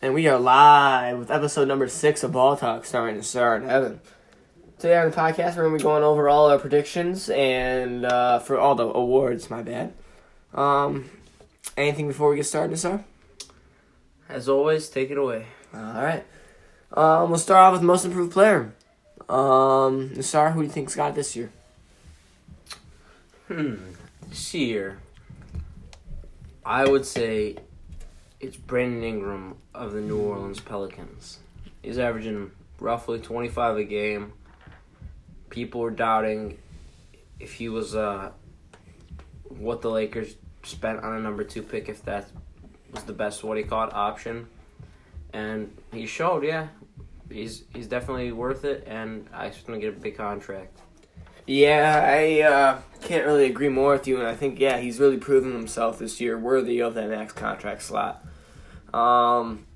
and we are live with episode number six of Ball Talk, starring Sarah and Evan. Today on the podcast, we're going to be going over all our predictions and uh, for all the awards. My bad. Um, anything before we get started, Sarah? As always, take it away. All right. Um, we'll start off with most improved player. Um, Sarah, who do you think's got this year? Hmm. This year, I would say it's Brandon Ingram of the New Orleans Pelicans. He's averaging roughly 25 a game. People were doubting if he was uh, what the Lakers spent on a number two pick, if that was the best, what he called, option. And he showed, yeah. He's he's definitely worth it, and I expect him to get a big contract. Yeah, I uh, can't really agree more with you, and I think yeah, he's really proven himself this year, worthy of that max contract slot. Um,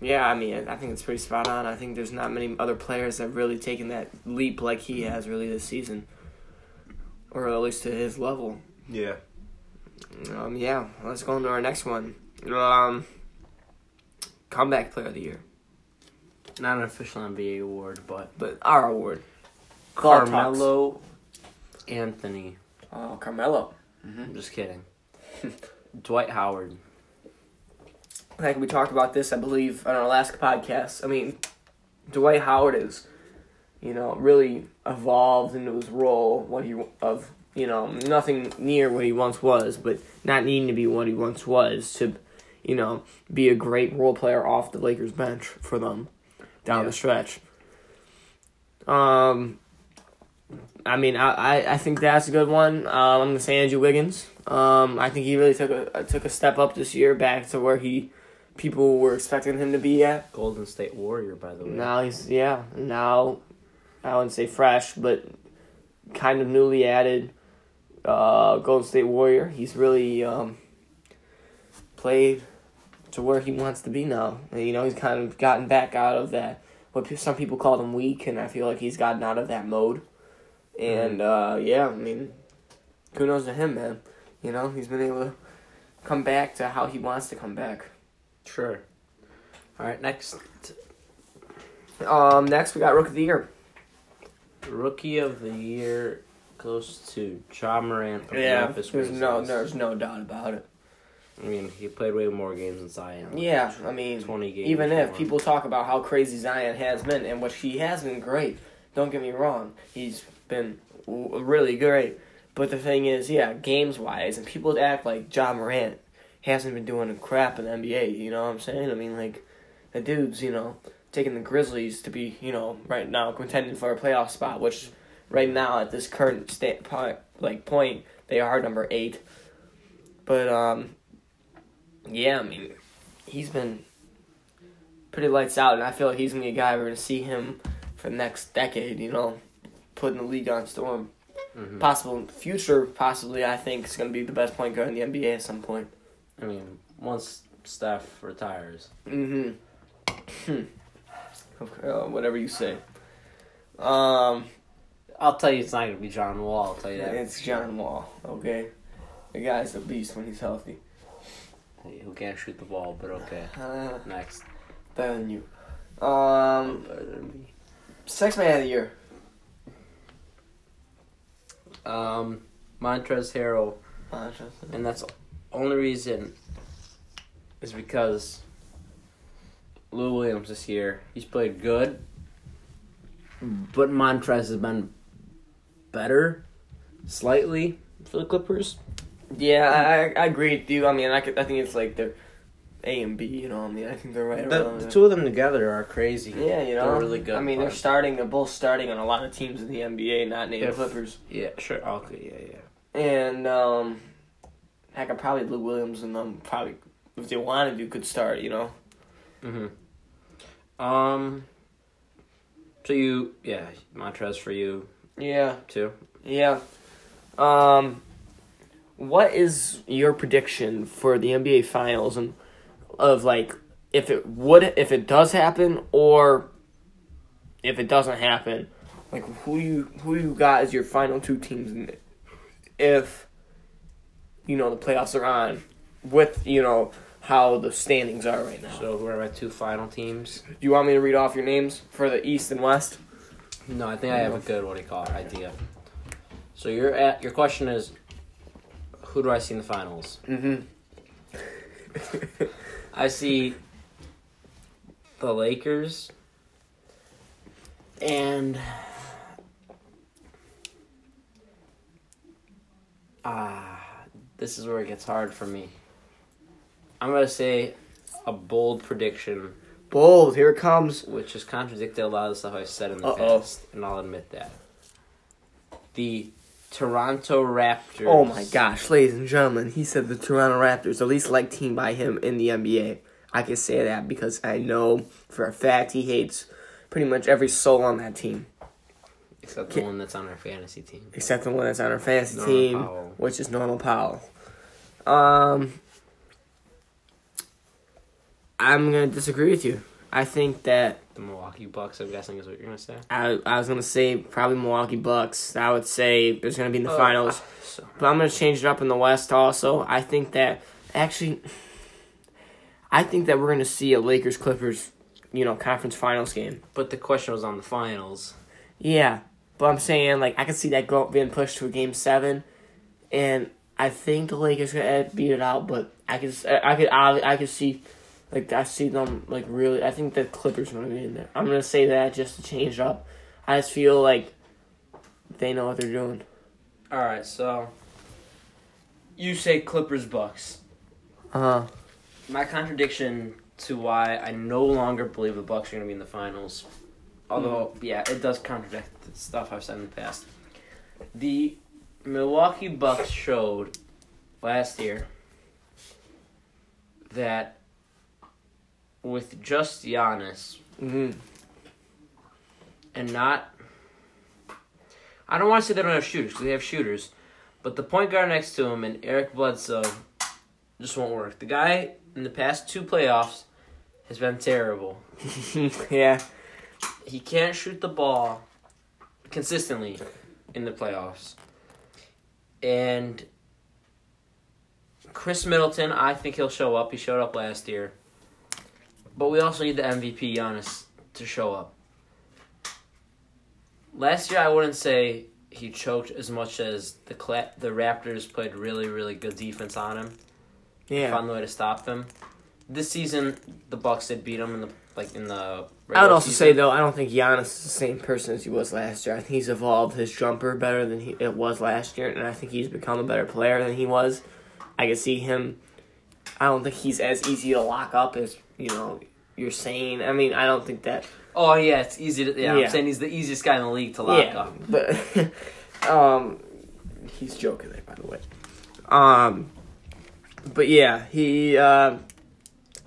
yeah, I mean, I think it's pretty spot on. I think there's not many other players that have really taken that leap like he has really this season, or at least to his level. Yeah. Um, yeah, let's go into our next one. Um, comeback player of the year, Not an official NBA award, but but our award. Carmelo Anthony. Oh, Carmelo. I'm just kidding. Dwight Howard. Think we talked about this, I believe, on our last podcast. I mean, Dwight Howard is, you know, really evolved into his role. What he of, you know, nothing near what he once was, but not needing to be what he once was to, you know, be a great role player off the Lakers bench for them down Yeah. the stretch. Um, I mean, I, I, I think that's a good one. Um, I'm gonna say Andrew Wiggins. Um, I think he really took a took a step up this year, back to where he people were expecting him to be at. Golden State Warrior, by the way. Now he's yeah. Now I wouldn't say fresh, but kind of newly added uh, Golden State Warrior. He's really um, played to where he wants to be now. You know, he's kind of gotten back out of that. What some people call him weak, and I feel like he's gotten out of that mode. And uh, yeah, I mean, kudos to him, man. You know, he's been able to come back to how he wants to come back. Sure. All right, next Um, next we got Rookie of the Year. rookie of the year goes to Ja Morant of Yeah, Memphis there's no, there's no doubt about it. I mean, he played way more games than Zion. Yeah, I mean, Twenty games. even if more. people talk about how crazy Zion has been, and which he has been great, don't get me wrong, he's been w- really great. But the thing is, yeah, games wise, and people act like Ja Morant hasn't been doing crap in the NBA. You know what I'm saying? I mean, like the dude's, you know, taking the Grizzlies to be, you know, right now contending for a playoff spot, which right now at this current state point, like point, they are number eight. But um, yeah, I mean, he's been pretty lights out, and I feel like he's gonna be a guy we're gonna see him for the next decade. You know, putting the league on storm. Mhm. Possible future, possibly. I think is gonna be the best point guard in the NBA at some point. I mean, once Steph retires. Mm-hmm. okay, uh, whatever you say. Um, I'll tell you, it's not gonna be John Wall. I'll tell you that. it's John Wall. Okay, the guy's a beast when he's healthy. Who can't shoot the ball? But okay. Uh, Next. better than you. Um, Better than me. sex man of the year. Um, Montrezl Harrell, Uh, and that's only reason is because Lou Williams this year he's played good, but Montrez has been better, slightly for the Clippers. Yeah, I, I agree with you. I mean, I, could, I think it's like they're A and B. You know, I mean, I think they're right The, around. the two of them together are crazy. yeah, you know, they're really good. I mean, they're starting. They're both starting on a lot of teams in the NBA, not named If- Clippers. yeah, sure, okay, yeah, yeah. And um, heck, I probably Lou Williams and them probably if they wanted to could start. You know. Mm-hmm. Um. So you, yeah, Montrez for you Yeah. too. Yeah. Um, what is your prediction for the NBA Finals and of like if it would if it does happen or if it doesn't happen, like who you who you got as your final two teams in it? If you know the playoffs are on with you know how the standings are right now. So who are my two final teams? Do you want me to read off your names for the East and West? No, I think I have a good what do you call it idea. So you're at your question is, who do I see in the finals? Mm-hmm. I see the Lakers and ah, this is where it gets hard for me. I'm gonna say a bold prediction, Bold, here it comes. which has contradicted a lot of the stuff I've said in the Uh-oh. past, and I'll admit that. The Toronto Raptors. Oh my gosh, ladies and gentlemen, he said the Toronto Raptors, the least liked team by him in the NBA. I can say that because I know for a fact he hates pretty much every soul on that team, Except the one that's on our fantasy team. except the one that's on our fantasy Norman team, Powell. which is Norman Powell. Um, I'm gonna disagree with you. I think that The Milwaukee Bucks, I'm guessing, is what you're gonna say. I I was gonna say probably Milwaukee Bucks. I would say there's gonna be in the finals. So, But I'm gonna change it up in the West also. I think that actually, I think that we're gonna see a Lakers Clippers, you know, conference finals game. but the question was on the finals. Yeah, but I'm saying like I can see that go being pushed to a game seven, and I think the Lakers could beat it out. But I could I could I, I could see. Like I see them like really. I think the Clippers gonna be in there. I'm gonna say that just to change up. I just feel like they know what they're doing. All right, so you say Clippers Bucks. Uh huh. My contradiction to why I no longer believe the Bucks are going to be in the finals, although yeah, it does contradict the stuff I've said in the past. The Milwaukee Bucks showed last year that with just Giannis hmm and not. I don't want to say they don't have shooters because they have shooters, but the point guard next to him and Eric Bledsoe just won't work. The guy in the past two playoffs has been terrible. yeah. He can't shoot the ball consistently in the playoffs. And Khris Middleton, I think he'll show up. He showed up last year. But we also need the MVP Giannis to show up. Last year, I wouldn't say he choked as much as the Cla- the Raptors played really, really good defense on him. Yeah. Found the way to stop them. This season, the Bucks did beat him in the like in the. I would also season. say though, I don't think Giannis is the same person as he was last year. I think he's evolved his jumper better than he it was last year, and I think he's become a better player than he was. I can see him. I don't think he's as easy to lock up as you know you're saying. I mean, I don't think that. Oh yeah, it's easy to. Yeah, Yeah. I'm saying he's the easiest guy in the league to lock yeah, up. but um, he's joking there, by the way. Um, but yeah, he. Uh,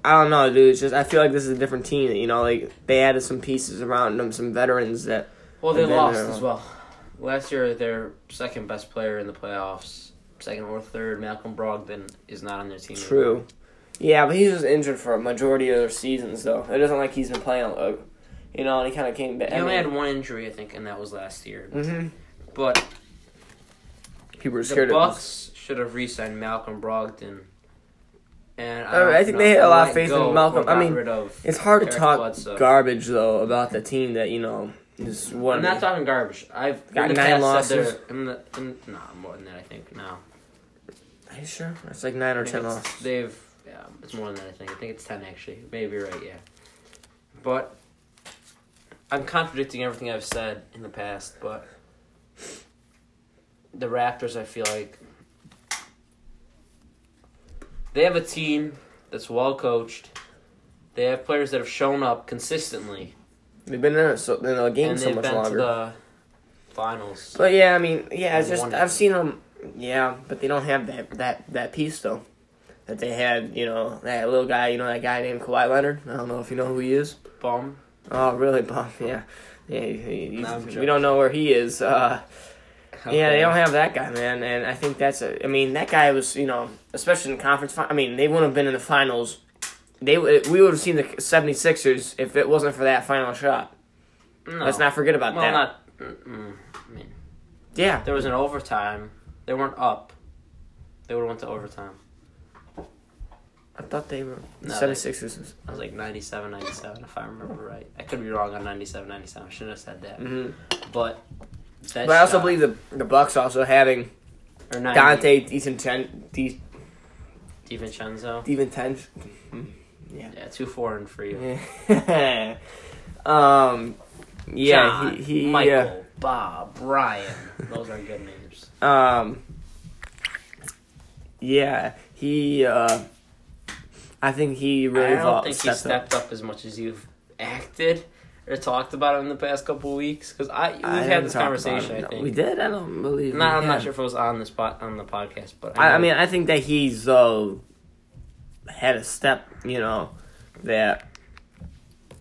I don't know, dude. It's just I feel like this is a different team. You know, like they added some pieces around them, some veterans that. Well, they lost they're- as well. Last year, their second best player in the playoffs, second or third, Malcolm Brogdon, is not on their team. True. Yeah, but he was injured for a majority of their seasons, though. doesn't like he's been playing, uh, you know, and he kind of came back. He only had one injury, I think, and that was last year. hmm But People were scared The Bucks should have re-signed Malcolm Brogdon. And I mean, I think they had a lot of faith in Malcolm. I mean, It's hard to Eric talk Bledsoe. garbage though about the team that you know is one. I'm not talking garbage. I've Got nine losses? they're in the in, nah, more than that. I think no. Are you sure? It's like nine or ten losses. They've yeah, it's more than that. I think. I think it's ten actually. Maybe you're right. Yeah, but I'm contradicting everything I've said in the past. But the Raptors, I feel like they have a team that's well coached. They have players that have shown up consistently, They've been in a, so, in a game and so much longer. the finals. But yeah, I mean, yeah, it's just I've seen them. Yeah, but they don't have that that that piece though. That they had, you know, that little guy, you know, that guy named Kawhi Leonard. I don't know if you know who he is. Bum. Oh, really, Bob? Yeah, yeah. He, he- we don't know where he is. Uh, Yeah, Okay. they don't have that guy, man, and I think that's a. I mean, that guy was, you know, especially in conference. I mean, they wouldn't have been in the finals. They would- we would have seen the 76ers if it wasn't for that final shot. No. Let's not forget about Well, that. not. I mean, yeah, there was an overtime. They weren't up. They would have went to overtime. I thought they were No, 76ers. was- I was like 97, 97, if I remember right. I could be wrong on 97, 97. I shouldn't have said that. Mhm. But But I also shot- believe the the Bucks also having or 90, Donte DiVincenzo. Di, DiVincenzo. DiVincenzo. Yeah. Yeah, four and for you. Yeah. um. Yeah. John, he. he Michael, uh, Bob, Brian. Those are good names. Um. Yeah, he. Uh, I think he really I don't think he stepped stepped up. as much as you've acted or talked about him in the past couple weeks. Because I we've I had this conversation. him. I think. we did. I don't believe. We I'm not sure if it was on the spot on the podcast, but I, I know- mean, I think that he's uh, had a step. You know, that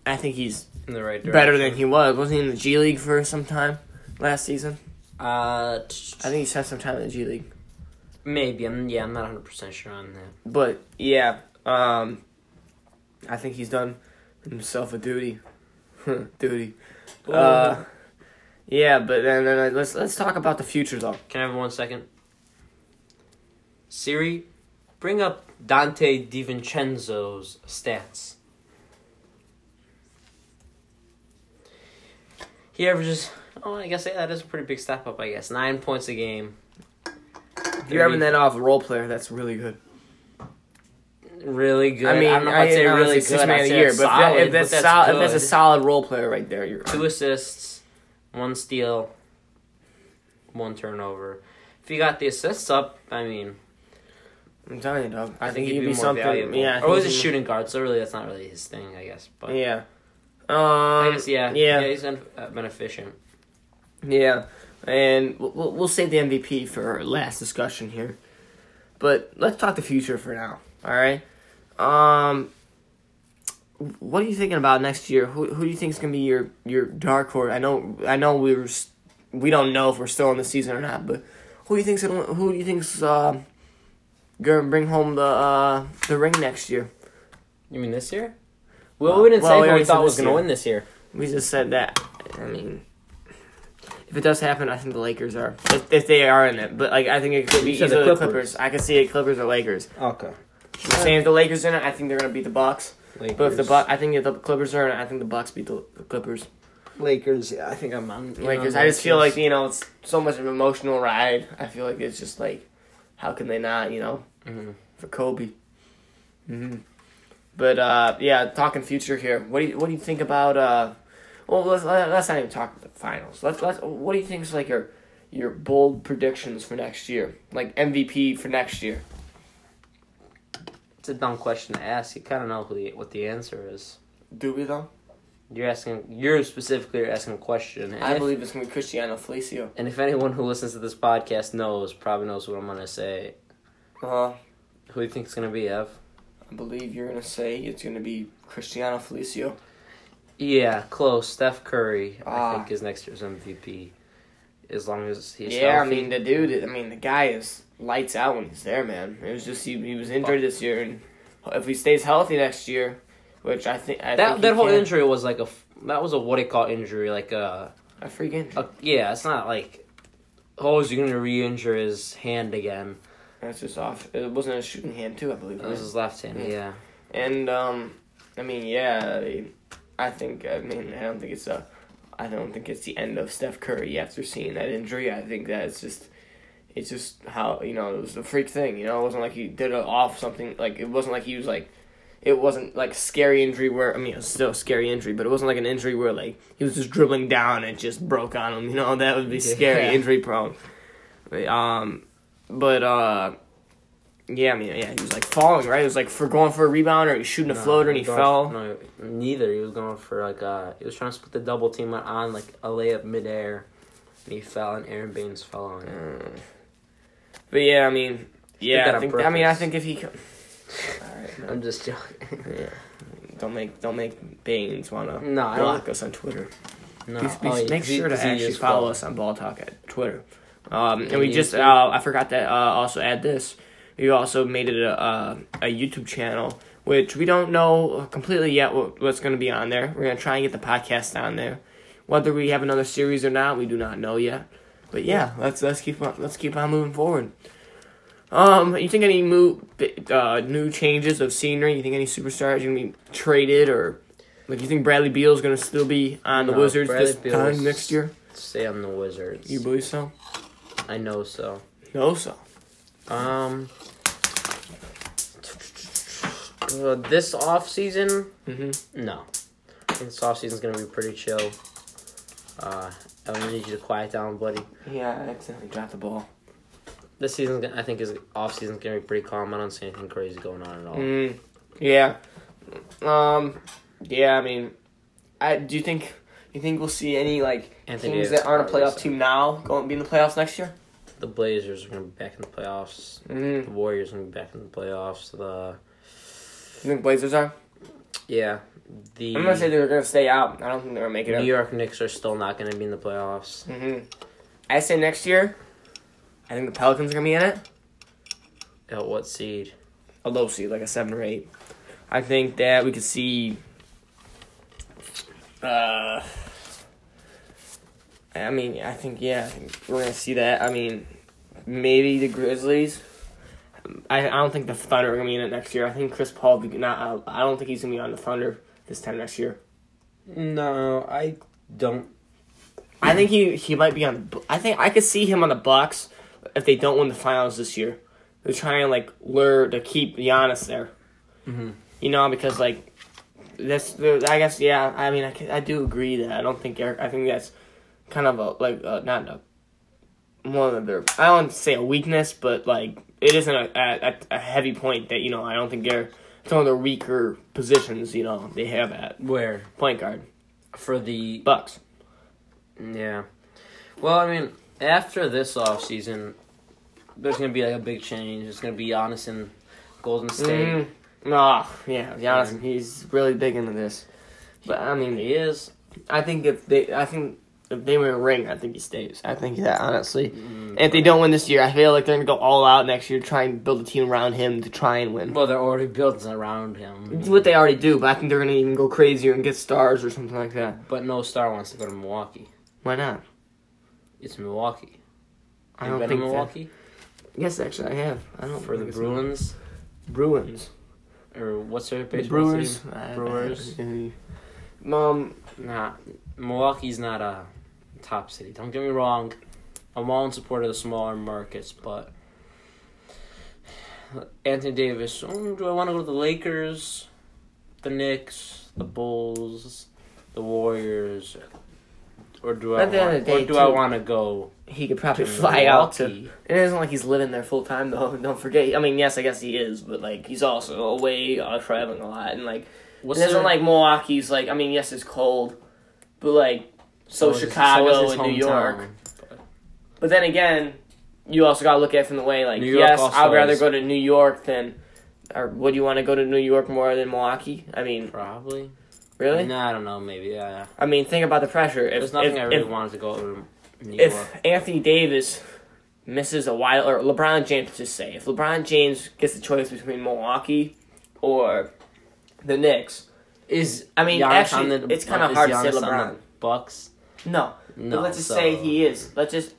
I think he's in the right direction. better than he was. Wasn't he in the G League for some time last season? Uh, I think he spent some time in the G League. maybe. I'm yeah. I'm not 100 percent sure on that. But yeah, um, I think he's done himself a duty. duty. Uh, yeah, but then, then uh, let's let's talk about the future though. Can I have one second? Siri, bring up Donte DiVincenzo's stats. He averages. Oh, I guess yeah, that is a pretty big step up. I guess nine points a game. If you're having that off a role player, that's really good. Really good. I mean, I don't know if I'd say really six good. man a say year, but solid, if that's, but solid, if that's a solid role player right there, you're two assists, one steal, one turnover. If you got the assists up, I mean, I'm telling you, dog. I, I, think, he'd he'd be, be, more something. valuable. Yeah, or think was a shooting guard, so really that's not really his thing, I guess. But Yeah. Um, I guess yeah, yeah. yeah, he's been, uh, been efficient. Yeah, and we'll- we'll, we'll save the MVP for our last discussion here. But let's talk the future for now. All right. Um, what are you thinking about next year? Who who do you think is gonna be your your dark horse? I know I know we were we don't know if we're still in the season or not, but who do you think's gonna who do you think's uh, gonna bring home the uh, the ring next year? You mean this year? Well, Uh, we didn't well, say we who we thought was going to year. win this year. We just said that. I mean, if it does happen, I think the Lakers are. If, if they are in it, but like I think it could be the the Clippers. Clippers. I could see it Clippers or Lakers. Okay. Saying if the Lakers are in it, I think they're gonna beat the Bucks. But if the Buck, I think if the Clippers are in it, I think the Bucks beat the, the Clippers. Lakers, yeah, I think I'm on. Lakers. I just feel like you know it's so much of an emotional ride. I feel like it's just like, how can they not? You know, Mhm. for Kobe. hmm But uh, yeah, talking future here. What do you what do you think about? Uh, well, let's let's not even talk about the finals. Let's let's. What do you think is like your your bold predictions for next year? Like MVP for next year. It's a dumb question to ask. You kind of know who the, what the answer is. Do we though? You're asking. You're specifically asking a question. And I if- believe it's gonna be Cristiano Felicio. And if anyone who listens to this podcast knows, probably knows what I'm gonna say. Uh, Who do you think it's gonna be, Ev? I believe you're gonna say it's gonna be Cristiano Felicio. Yeah, close. Steph Curry, Ah. I think, is next year's MVP. As long as he's yeah, healthy. I mean the dude. I mean the guy is lights out when he's there, man. It was just he, he was injured this year, and if he stays healthy next year, which I think I that think that whole can, injury was like a that was a what you call injury like a, a freak injury. a yeah it's not like oh is he gonna re-injure his hand again That's just off. It wasn't a shooting hand too, I believe. it was his left hand Yeah. yeah And um, I mean, yeah, I, mean, I think I mean I don't think it's a, I don't think it's the end of Steph Curry after seeing that injury. I think that it's just, it's just how you know it was a freak thing. You know, it wasn't like he did it off something like it wasn't like he was like, it wasn't like scary injury where I mean it was still a scary injury, but it wasn't like an injury where like he was just dribbling down and just broke on him. You know, that would be scary, Yeah. injury prone. Um, but uh. Yeah, I mean, yeah, he was like falling, right? It was like for going for a rebound or he was shooting a No, floater and he fell. for- no neither he was going for like uh he was trying to split the double team on like a layup midair and he fell and Aron Baynes fell on him Mm. But yeah, I mean, yeah, I think. I mean, I think if he, co- all right, man. I'm just joking yeah, don't make don't make Baynes wanna no I block don't us on Twitter. no Please, Oh, please yeah, make he- sure to he actually is follow well. us on Ball Talk at Twitter. Um, and And we just, uh, I forgot to uh, also add this. We also made it a, uh, a YouTube channel, which we don't know completely yet what, what's going to be on there. We're going to try and get the podcast on there. Whether we have another series or not, we do not know yet. But yeah, let's let's keep on let's keep on moving forward. Um, you think any new uh, new changes of scenery? You think any superstars are gonna be traded or like you think Bradley Beal is gonna still be on the No, Wizards Bradley this Beal's- time next year? Stay on the Wizards. You believe so? I know so. No, so. Um, uh, this off season, Mm-hmm. no. I think this off season's gonna be pretty chill. Uh, I don't need you to quiet down, buddy. Yeah, I accidentally dropped the ball. This season, I think, is off season's gonna be pretty calm. I don't see anything crazy going on at all. Mm, yeah. Um. Yeah, I mean, I do you think you think we'll see any like Anthony teams Davis that aren't a playoff team now going to be in the playoffs next year? The Blazers are gonna be back in the playoffs. Mm. The Warriors are gonna be back in the playoffs. The You think Blazers are? yeah, the I'm gonna say they're gonna stay out. I don't think they're gonna make it New up. York Knicks are still not gonna be in the playoffs. hmm I say next year. I think the Pelicans are gonna be in it. At what seed? A low seed, like a seven or eight. I think that we could see. Uh. I mean, I think yeah, I think we're gonna see that. I mean, maybe the Grizzlies. I, I don't think the Thunder are gonna be in it next year. I think Chris Paul not. I don't think he's gonna be on the Thunder this time next year. No, I don't. I think he he might be on the. I think I could see him on the Bucks if they don't win the finals this year. They're trying to like lure to keep Giannis there. Mhm. You know, because like that's. I guess yeah. I mean, I can, I do agree that I don't think Eric. I think that's kind of a like uh, not a one of their. I don't say a weakness, but like it isn't a, a a heavy point that you know. I don't think they're it's one of the weaker positions. You know, they have at Where point guard for the Bucks. yeah. Well, I mean, after this off season, there's gonna be like a big change. It's gonna be Giannis in Golden State. Mm. Oh, yeah, Giannis, he's really big into this. But I mean, He is. I think if they, I think if they win a ring, I think he stays. I think that honestly, Mm, and if they don't win this year, I feel like they're gonna go all out next year, try and build a team around him to try and win. Well, they're already built around him. It's what they already do, but I think they're gonna even go crazier and get stars or something like that. But no star wants to go to Milwaukee. Why not? It's Milwaukee. I don't think to that- Milwaukee Yes, actually, I have. I don't for the Bruins Bruins. or what's their The baseball Brewers. team? I- Brewers. Um, Nah, Milwaukee's not a top city. Don't get me wrong. I'm all in support of the smaller markets, but Anthony Davis. oh, do I want to go to the Lakers, the Knicks, the Bulls, the Warriors, or do I At the end want, of the day, or do I want to go he could probably fly out to? It isn't like he's living there full time though. Don't forget. I mean, yes, I guess he is, but like he's also away uh, traveling a lot, and like What's it isn't like Milwaukee's. Like I mean, yes, it's cold, but like so, his- Chicago so and New. York. But then again, you also gotta look at it from the way like yes, I'd rather go to New York than, or would you want to go to New York more than Milwaukee? I mean, Probably. really? No, I don't know. Maybe yeah. I mean, think about the pressure. If There's nothing if, I really if, wanted to go to New if York. Anthony Davis misses a wide or LeBron James just say if LeBron James gets the choice between Milwaukee or the Knicks, Is I mean Giannis actually the- it's kind of hard to say Giannis on the LeBron. Bucks. No, No, but let's just so- say he is. Let's just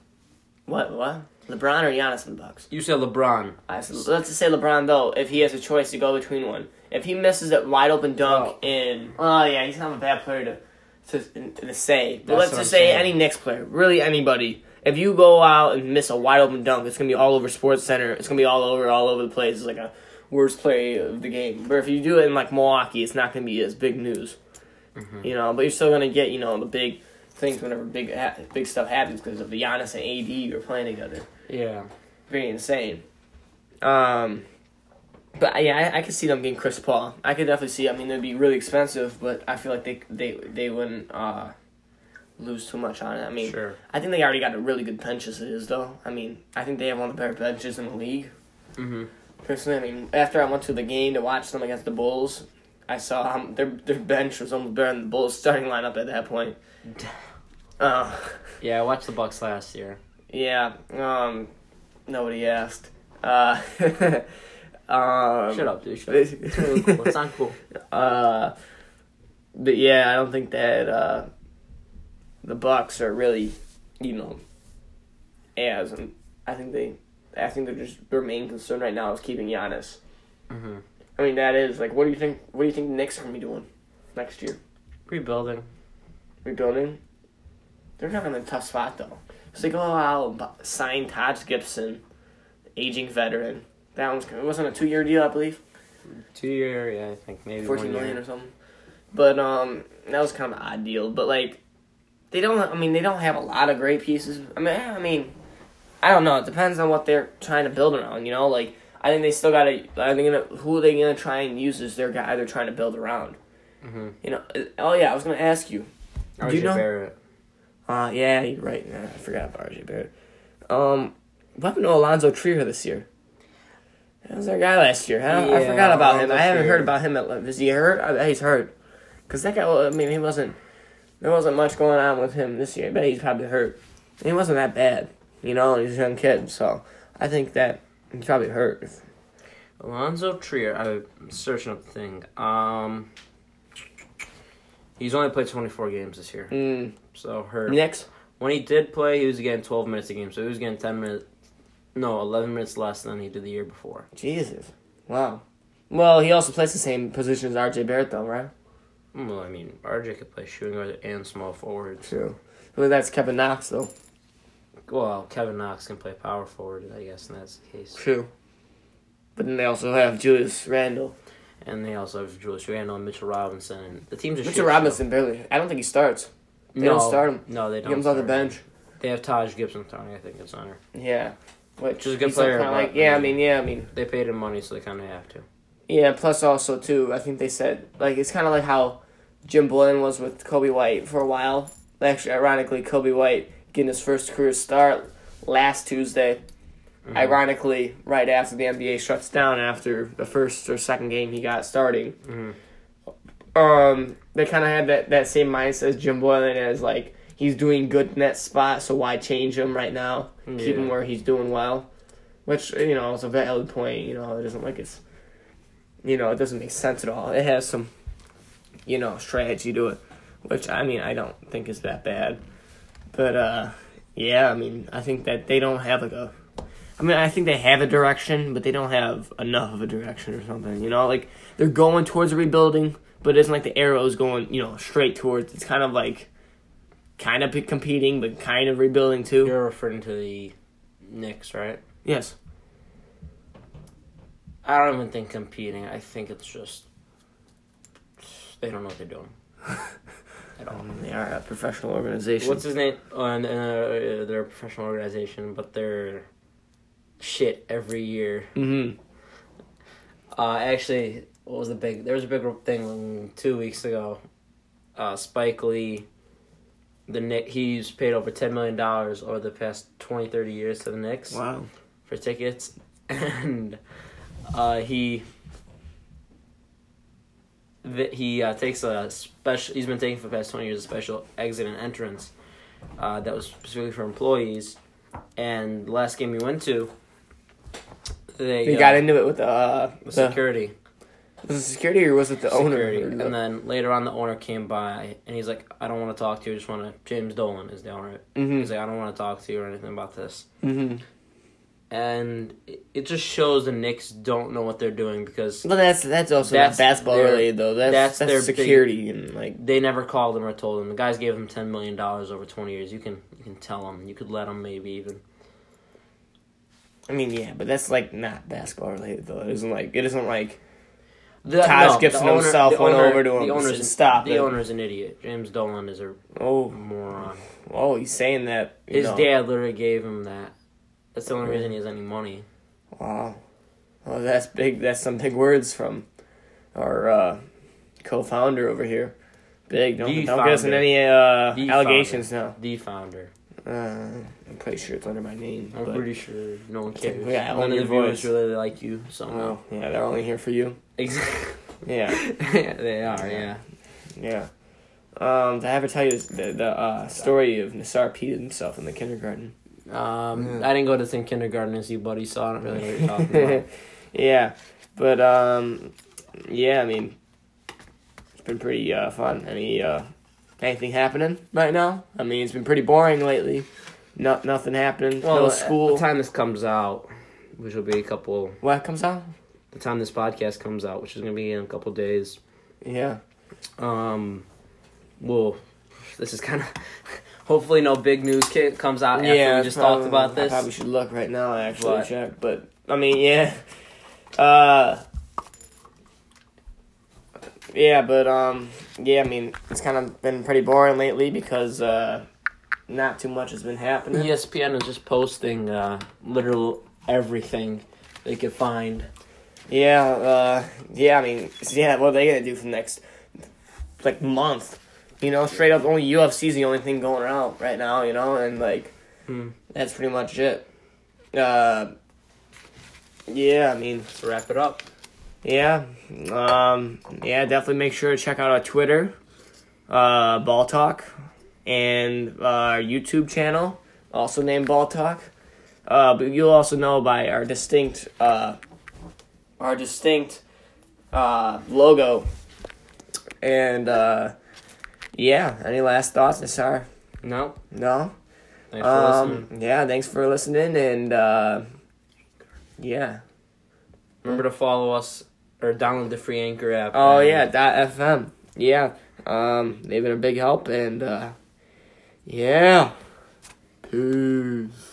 what what LeBron or Giannis in the Bucks. You said LeBron. I said, let's just say LeBron though, if he has a choice to go between one, if he misses that wide open dunk Oh. in, oh yeah, he's not a bad player to to, to say. But That's let's just I'm say saying. any Knicks player, really anybody. If you go out and miss a wide open dunk, it's gonna be all over Sports Center. It's gonna be all over, all over the place. It's like a worst play of the game. But if you do it in like Milwaukee, it's not gonna be as big news. Mhm. You know, but you're still gonna get you know the big things whenever big ha- big stuff happens because of the Giannis and AD are playing together Yeah. very insane. Um, but yeah, I, I could see them getting Chris Paul. I could definitely see. I mean, it'd be really expensive, but I feel like they they they wouldn't uh, lose too much on it. I mean, Sure. I think they already got a really good bench as it is, though. I mean, I think they have one of the better benches in the league. Mm-hmm. Personally, I mean, after I went to the game to watch them against the Bulls, I saw um, their their bench was almost better than the Bulls starting lineup at that point. Uh, Yeah, I watched the Bucks last year. yeah. Um, nobody asked. Uh, um, Shut up, dude. Shut up. It's really cool. It's not cool. Uh, but yeah, I don't think that uh, the Bucks are really, you know, as and I think they I think they're just their main concern right now is keeping Giannis. Mm-hmm. I mean, that is like, what do you think? What do you think the Knicks are gonna be doing next year? Rebuilding. Rebuilding. They're not in a tough spot though. So they go out and sign Taj Gibson, aging veteran. That one's it wasn't a two year deal, I believe, Two year, yeah, I think maybe fourteen million or something. But um, that was kind of an odd deal. But like, they don't. I mean, they don't have a lot of great pieces. I mean, I mean, I don't know. It depends on what they're trying to build around. You know, like I think they still got to. I think gonna, who are they gonna try and use as their guy they're trying to build around. Mm-hmm. You know. uh, Oh yeah, I was gonna ask you. Do you know? Barrett. Uh, yeah, you're right. Nah, I forgot about RJ Barrett. Um, what happened to Alonzo Trier this year? That was our guy last year. I, I forgot about him. Alonzo I haven't Trier. heard about him. At, is he hurt? I bet he's hurt. Cause that guy. I mean, he wasn't. There wasn't much going on with him this year. I bet he's probably hurt. And he wasn't that bad. You know, he's a young kid. So I think that he's probably hurt. Alonzo Trier. I'm searching up the thing. Um, he's only played 24 games this year, Mm, so hurt. Knicks. When he did play, he was getting 12 minutes a game, so he was getting 10 minutes. No, 11 minutes less than he did the year before. Jesus. Wow. Well, he also plays the same position as RJ Barrett, though, right? Well, I mean, RJ could play shooting guard and small forward. True. Well, that's Kevin Knox, though. Well, Kevin Knox can play power forward, I guess, and that's the case. True. But then they also have Julius Randle. And they also have Julius Randle and Mitchell Robinson. And the team's shit Mitchell show. Robinson barely. I don't think he starts. They no, don't start him. No, they don't. He comes off the bench. They have Taj Gibson starting, I think, at center. Yeah. Which is a good player, kinda like, yeah, I mean, yeah, I mean, They paid him money, so they kind of have to. yeah. Plus, also too, I think they said like it's kind of like how Jim Boylen was with Coby White for a while. Actually, ironically, Coby White getting his first career start last Tuesday. Mhm. Ironically, right after the NBA shuts down after the first or second game he got starting. Mhm. um they kind of had that that same mindset as Jim Boylen as like he's doing good in that spot, so why change him right now? Keep him where he's doing well, which you know is a valid point. You know, it isn't like it's you know it doesn't make sense at all. It has some you know strategy to it, which I mean I don't think is that bad, but uh yeah, I mean I think that they don't have like a. I mean, I think they have a direction, but they don't have enough of a direction or something. You know, like they're going towards a rebuilding, but it isn't like the arrow is going, you know, straight towards. It's kind of like, kind of competing, but kind of rebuilding too. You're referring to the Knicks, right? Yes. I don't even think competing. I think it's just they don't know what they're doing at all. Um, they are a professional organization. What's his name? Oh, and, uh, they're a professional organization, but they're shit every year. mm-hmm. Uh, actually, what was the big? There was a big thing two weeks ago. Uh, Spike Lee, the Nick, he's paid over ten million dollars over the past 20, 30 years to the Knicks Wow. for tickets, and uh, he th- he uh, takes a special. He's been taking for the past twenty years a special exit and entrance uh, that was specifically for employees. And the last game he went to, they They uh, got into it with the, uh, the the security. was it security or was it the security. owner? And then later on, the owner came by and he's like, "I don't want to talk to you. I just want to." James Dolan is the owner. mm-hmm. He's like, "I don't want to talk to you or anything about this." mm-hmm. And it- just shows the Knicks don't know what they're doing because But that's that's also That's basketball their- related though. That's that's that's, their big- security and like they never called him or told him. The guys gave him ten million dollars over twenty years. You can you can tell them. You could let them maybe even. I mean yeah, but that's like not basketball related though. It isn't like it isn't like The, Taj the Gibson owner- himself went owner- over to him The and owner's said, "Stop The it." owner's an idiot. James Dolan is a oh moron. oh he's saying that His know. dad literally gave him that. That's the only reason he has any money. Wow. Oh, that's big. That's some big words from our uh, co-founder over here. Big. Don't, The don't get us in any uh, allegations now. The founder. Uh, I'm pretty sure it's under my name. I'm but- pretty sure no one cares. Yeah, None only of the your viewers voice. really like you somehow. Well, yeah, they're only here for you. Exactly. Yeah, yeah, they are. Yeah. yeah. Um, did I ever tell you the, the uh, story of Nassar peed himself in the kindergarten? Um, Yeah. I didn't go to the same kindergarten as you, buddy, so I don't really know what you're talking about. yeah, but um, yeah, I mean, it's been pretty uh, fun. Any uh, anything happening right now? I mean, it's been pretty boring lately. No, nothing happening. Well, no school. the time this comes out, which will be a couple. What comes out? The time this podcast comes out, which is gonna be in a couple days. Yeah. Um, well, this is kind of. Hopefully, no big news comes out after yeah, we just probably- talked about I this. probably should look right now. Actually, But- check. But I mean, yeah. Uh. Yeah, but um, yeah. I mean, it's kind of been pretty boring lately because uh, not too much has been happening. ESPN is just posting uh, literal everything they could find. Yeah, uh, yeah. I mean, yeah. What are they gonna do for the next like month? You know, straight up, only UFC's the only thing going around right now. You know, and like Hmm. that's pretty much it. Uh, yeah. I mean, Let's wrap it up. Yeah, um, yeah. Definitely make sure to check out our Twitter, uh, Ball Talk, and uh, our YouTube channel, also named Ball Talk. Uh, but you'll also know by our distinct, uh, our distinct uh, logo. And uh, yeah, any last thoughts, Nassar? No, No. thanks for listening. Um, yeah, thanks for listening, and uh, yeah. Remember to follow us or download the free Anchor app. Oh yeah, dot FM. Yeah. Um, they've been a big help, and uh, yeah. Peace.